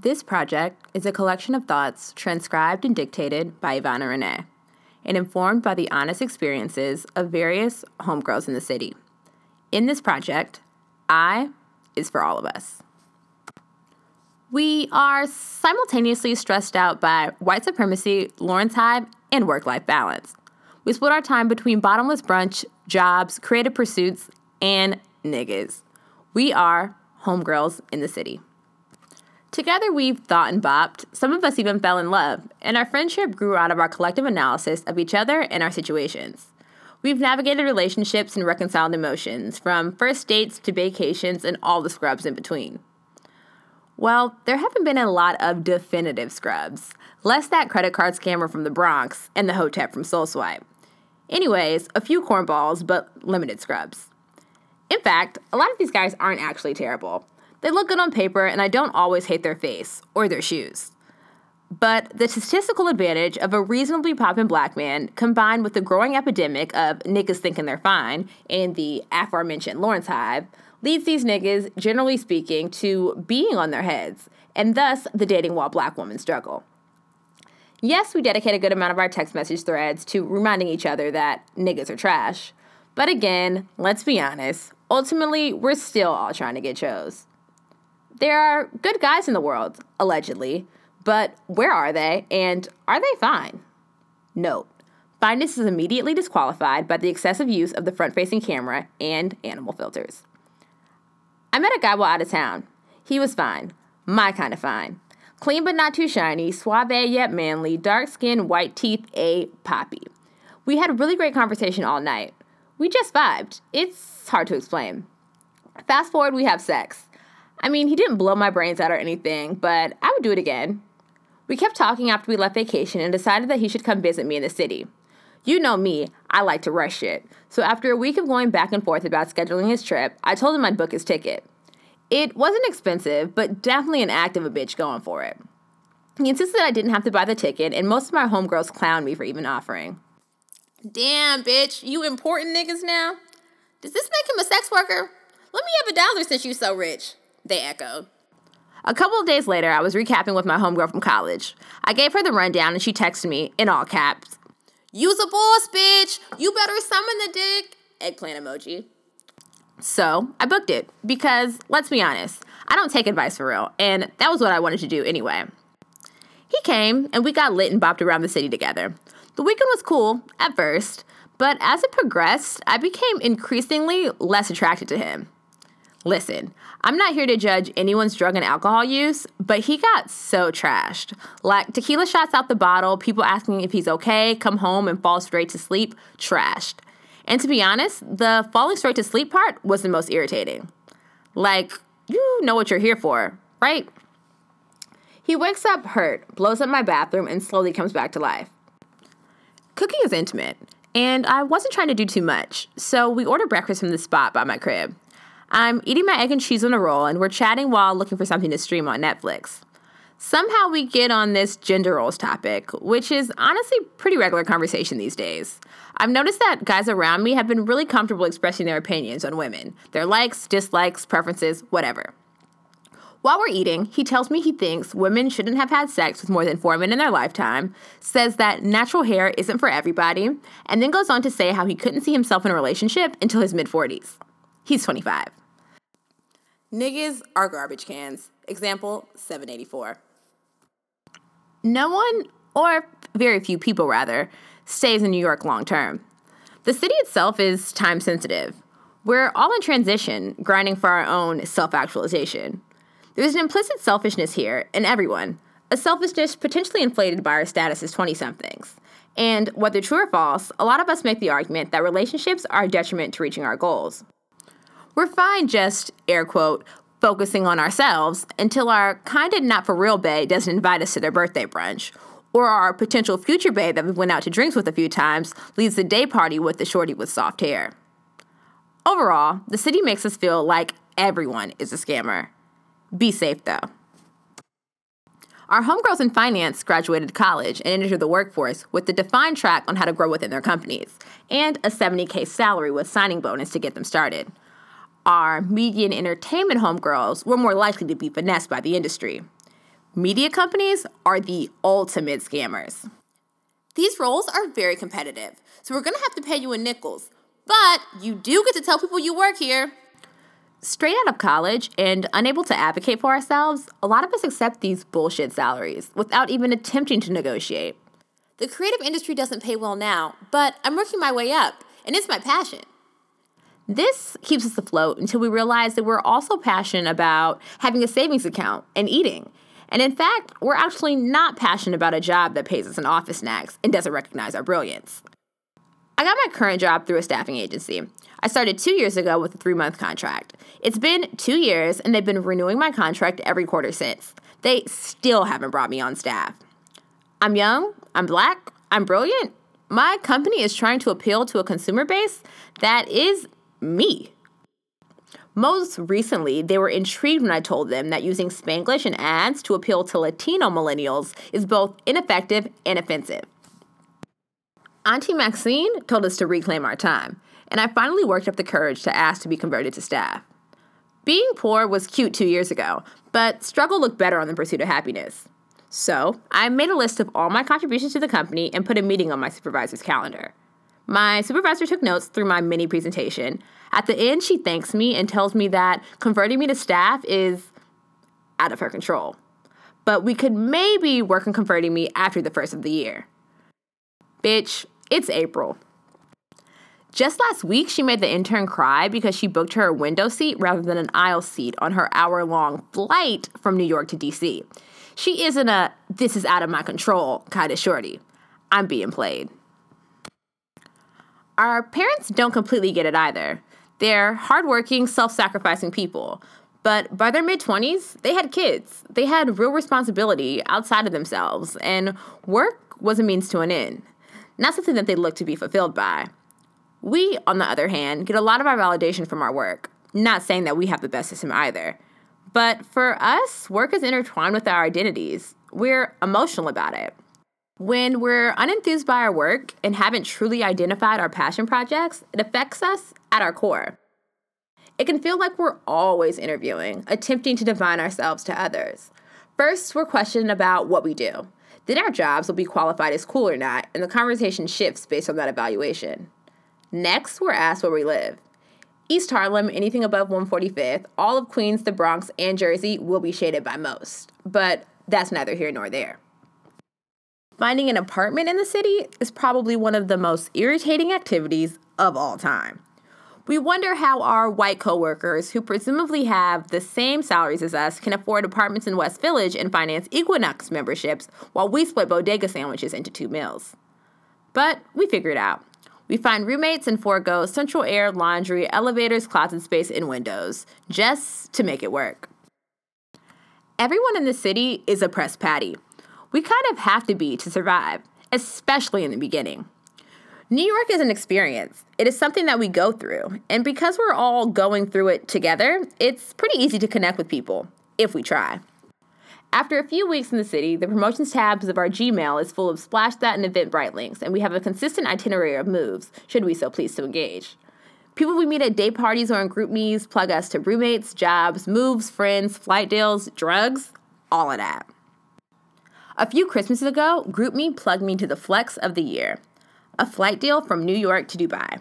This project is a collection of thoughts transcribed and dictated by Ivana Renee and informed by the honest experiences of various homegirls in the city. In this project, I is for all of us. We are simultaneously stressed out by white supremacy, Lawrence Hive, and work life balance. We split our time between bottomless brunch, jobs, creative pursuits, and niggas. We are homegirls in the city. Together, we've thought and bopped. Some of us even fell in love, and our friendship grew out of our collective analysis of each other and our situations. We've navigated relationships and reconciled emotions, from first dates to vacations and all the scrubs in between. Well, there haven't been a lot of definitive scrubs, less that credit card scammer from the Bronx and the hotep from Soul Swipe. Anyways, a few cornballs, but limited scrubs. In fact, a lot of these guys aren't actually terrible. They look good on paper, and I don't always hate their face or their shoes. But the statistical advantage of a reasonably poppin' black man combined with the growing epidemic of niggas thinking they're fine and the aforementioned Lawrence Hive leads these niggas, generally speaking, to being on their heads, and thus the dating while black women struggle. Yes, we dedicate a good amount of our text message threads to reminding each other that niggas are trash. But again, let's be honest, ultimately, we're still all trying to get chose. There are good guys in the world, allegedly, but where are they, and are they fine? Note Fineness is immediately disqualified by the excessive use of the front facing camera and animal filters. I met a guy while out of town. He was fine. My kind of fine. Clean but not too shiny, suave yet manly, dark skin, white teeth, a poppy. We had a really great conversation all night. We just vibed. It's hard to explain. Fast forward, we have sex. I mean, he didn't blow my brains out or anything, but I would do it again. We kept talking after we left vacation and decided that he should come visit me in the city. You know me, I like to rush shit. So after a week of going back and forth about scheduling his trip, I told him I'd book his ticket. It wasn't expensive, but definitely an act of a bitch going for it. He insisted I didn't have to buy the ticket, and most of my homegirls clowned me for even offering. Damn, bitch, you important niggas now? Does this make him a sex worker? Let me have a dollar since you so rich, they echoed. A couple of days later, I was recapping with my homegirl from college. I gave her the rundown and she texted me, in all caps, Use a boss, bitch! You better summon the dick! Eggplant emoji. So I booked it because, let's be honest, I don't take advice for real, and that was what I wanted to do anyway. He came and we got lit and bopped around the city together. The weekend was cool at first, but as it progressed, I became increasingly less attracted to him. Listen, I'm not here to judge anyone's drug and alcohol use, but he got so trashed. Like tequila shots out the bottle, people asking if he's okay, come home and fall straight to sleep, trashed. And to be honest, the falling straight to sleep part was the most irritating. Like, you know what you're here for, right? He wakes up hurt, blows up my bathroom, and slowly comes back to life. Cooking is intimate, and I wasn't trying to do too much, so we ordered breakfast from the spot by my crib. I'm eating my egg and cheese on a roll, and we're chatting while looking for something to stream on Netflix. Somehow we get on this gender roles topic, which is honestly pretty regular conversation these days. I've noticed that guys around me have been really comfortable expressing their opinions on women, their likes, dislikes, preferences, whatever. While we're eating, he tells me he thinks women shouldn't have had sex with more than four men in their lifetime, says that natural hair isn't for everybody, and then goes on to say how he couldn't see himself in a relationship until his mid 40s. He's 25. Niggas are garbage cans. Example 784. No one, or very few people rather, stays in New York long term. The city itself is time sensitive. We're all in transition, grinding for our own self actualization. There's an implicit selfishness here in everyone, a selfishness potentially inflated by our status as 20 somethings. And whether true or false, a lot of us make the argument that relationships are a detriment to reaching our goals. We're fine just, air quote, focusing on ourselves until our kinda not for real bae doesn't invite us to their birthday brunch, or our potential future bae that we went out to drinks with a few times leads the day party with the shorty with soft hair. Overall, the city makes us feel like everyone is a scammer. Be safe though. Our homegirls in finance graduated college and entered the workforce with a defined track on how to grow within their companies and a 70K salary with signing bonus to get them started our media and entertainment homegirls were more likely to be finessed by the industry. Media companies are the ultimate scammers. These roles are very competitive, so we're gonna have to pay you in nickels, but you do get to tell people you work here. Straight out of college and unable to advocate for ourselves, a lot of us accept these bullshit salaries without even attempting to negotiate. The creative industry doesn't pay well now, but I'm working my way up, and it's my passion. This keeps us afloat until we realize that we're also passionate about having a savings account and eating. And in fact, we're actually not passionate about a job that pays us in office snacks and doesn't recognize our brilliance. I got my current job through a staffing agency. I started two years ago with a three month contract. It's been two years, and they've been renewing my contract every quarter since. They still haven't brought me on staff. I'm young, I'm black, I'm brilliant. My company is trying to appeal to a consumer base that is me. Most recently, they were intrigued when I told them that using Spanglish in ads to appeal to Latino millennials is both ineffective and offensive. Auntie Maxine told us to reclaim our time, and I finally worked up the courage to ask to be converted to staff. Being poor was cute two years ago, but struggle looked better on the pursuit of happiness. So, I made a list of all my contributions to the company and put a meeting on my supervisor's calendar. My supervisor took notes through my mini presentation. At the end, she thanks me and tells me that converting me to staff is out of her control. But we could maybe work on converting me after the first of the year. Bitch, it's April. Just last week, she made the intern cry because she booked her a window seat rather than an aisle seat on her hour long flight from New York to DC. She isn't a this is out of my control kind of shorty. I'm being played. Our parents don't completely get it either. They're hardworking, self sacrificing people. But by their mid 20s, they had kids. They had real responsibility outside of themselves, and work was a means to an end not something that they looked to be fulfilled by. We, on the other hand, get a lot of our validation from our work. Not saying that we have the best system either. But for us, work is intertwined with our identities. We're emotional about it. When we're unenthused by our work and haven't truly identified our passion projects, it affects us at our core. It can feel like we're always interviewing, attempting to define ourselves to others. First, we're questioning about what we do. Then our jobs will be qualified as cool or not, and the conversation shifts based on that evaluation. Next, we're asked where we live. East Harlem, anything above 145th, all of Queens, the Bronx, and Jersey will be shaded by most, but that's neither here nor there. Finding an apartment in the city is probably one of the most irritating activities of all time. We wonder how our white coworkers, who presumably have the same salaries as us, can afford apartments in West Village and finance Equinox memberships while we split bodega sandwiches into two meals. But we figure it out. We find roommates and forego central air, laundry, elevators, closet space, and windows, just to make it work. Everyone in the city is a press patty. We kind of have to be to survive, especially in the beginning. New York is an experience. It is something that we go through. And because we're all going through it together, it's pretty easy to connect with people if we try. After a few weeks in the city, the promotions tabs of our Gmail is full of splash that and Eventbrite links, and we have a consistent itinerary of moves, should we so please to engage. People we meet at day parties or in GroupMe's plug us to roommates, jobs, moves, friends, flight deals, drugs, all of that. A few Christmases ago, GroupMe plugged me to the flex of the year a flight deal from New York to Dubai.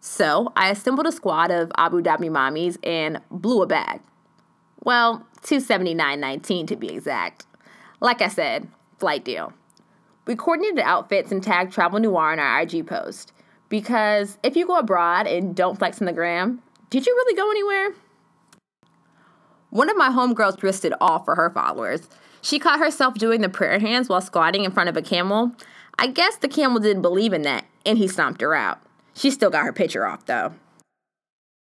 So I assembled a squad of Abu Dhabi mommies and blew a bag. Well, 279.19 to be exact. Like I said, flight deal. We coordinated outfits and tagged Travel Noir in our IG post. Because if you go abroad and don't flex on the gram, did you really go anywhere? One of my homegirls risked it all for her followers. She caught herself doing the prayer hands while squatting in front of a camel, I guess the camel didn't believe in that, and he stomped her out. She still got her picture off, though.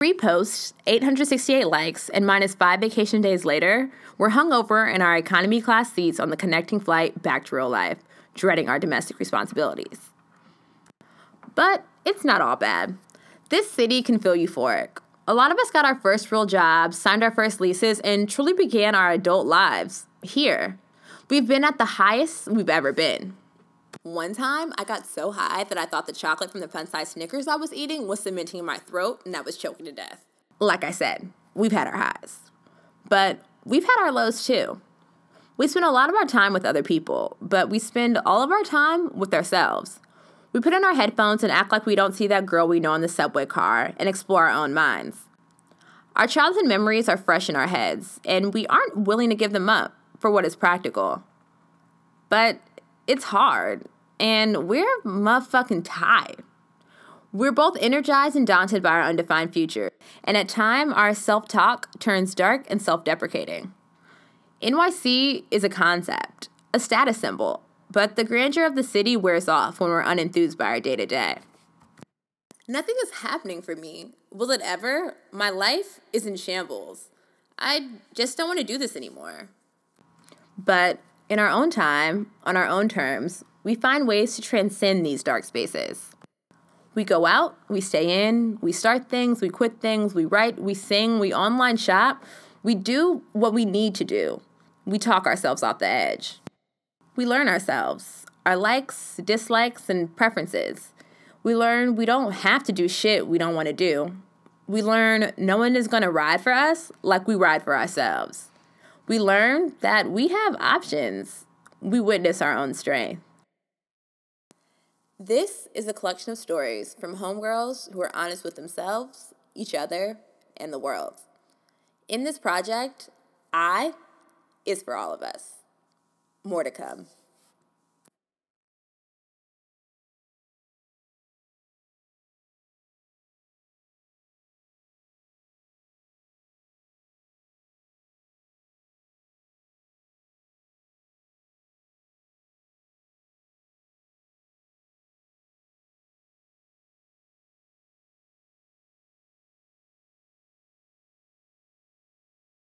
Three posts, 868 likes, and minus five vacation days later, we're hung over in our economy class seats on the connecting flight back to real life, dreading our domestic responsibilities. But it's not all bad. This city can feel euphoric. A lot of us got our first real jobs, signed our first leases, and truly began our adult lives here. We've been at the highest we've ever been. One time, I got so high that I thought the chocolate from the fun size Snickers I was eating was cementing in my throat and I was choking to death. Like I said, we've had our highs. But we've had our lows too. We spend a lot of our time with other people, but we spend all of our time with ourselves. We put in our headphones and act like we don't see that girl we know in the subway car and explore our own minds. Our childhood memories are fresh in our heads, and we aren't willing to give them up for what is practical. But it's hard, and we're motherfucking tired. We're both energized and daunted by our undefined future, and at time our self-talk turns dark and self-deprecating. NYC is a concept, a status symbol, but the grandeur of the city wears off when we're unenthused by our day to day. Nothing is happening for me. Will it ever? My life is in shambles. I just don't want to do this anymore. But in our own time, on our own terms, we find ways to transcend these dark spaces. We go out, we stay in, we start things, we quit things, we write, we sing, we online shop. We do what we need to do. We talk ourselves off the edge. We learn ourselves, our likes, dislikes, and preferences. We learn we don't have to do shit we don't want to do. We learn no one is going to ride for us like we ride for ourselves. We learn that we have options. We witness our own strength. This is a collection of stories from homegirls who are honest with themselves, each other, and the world. In this project, I is for all of us. More to come.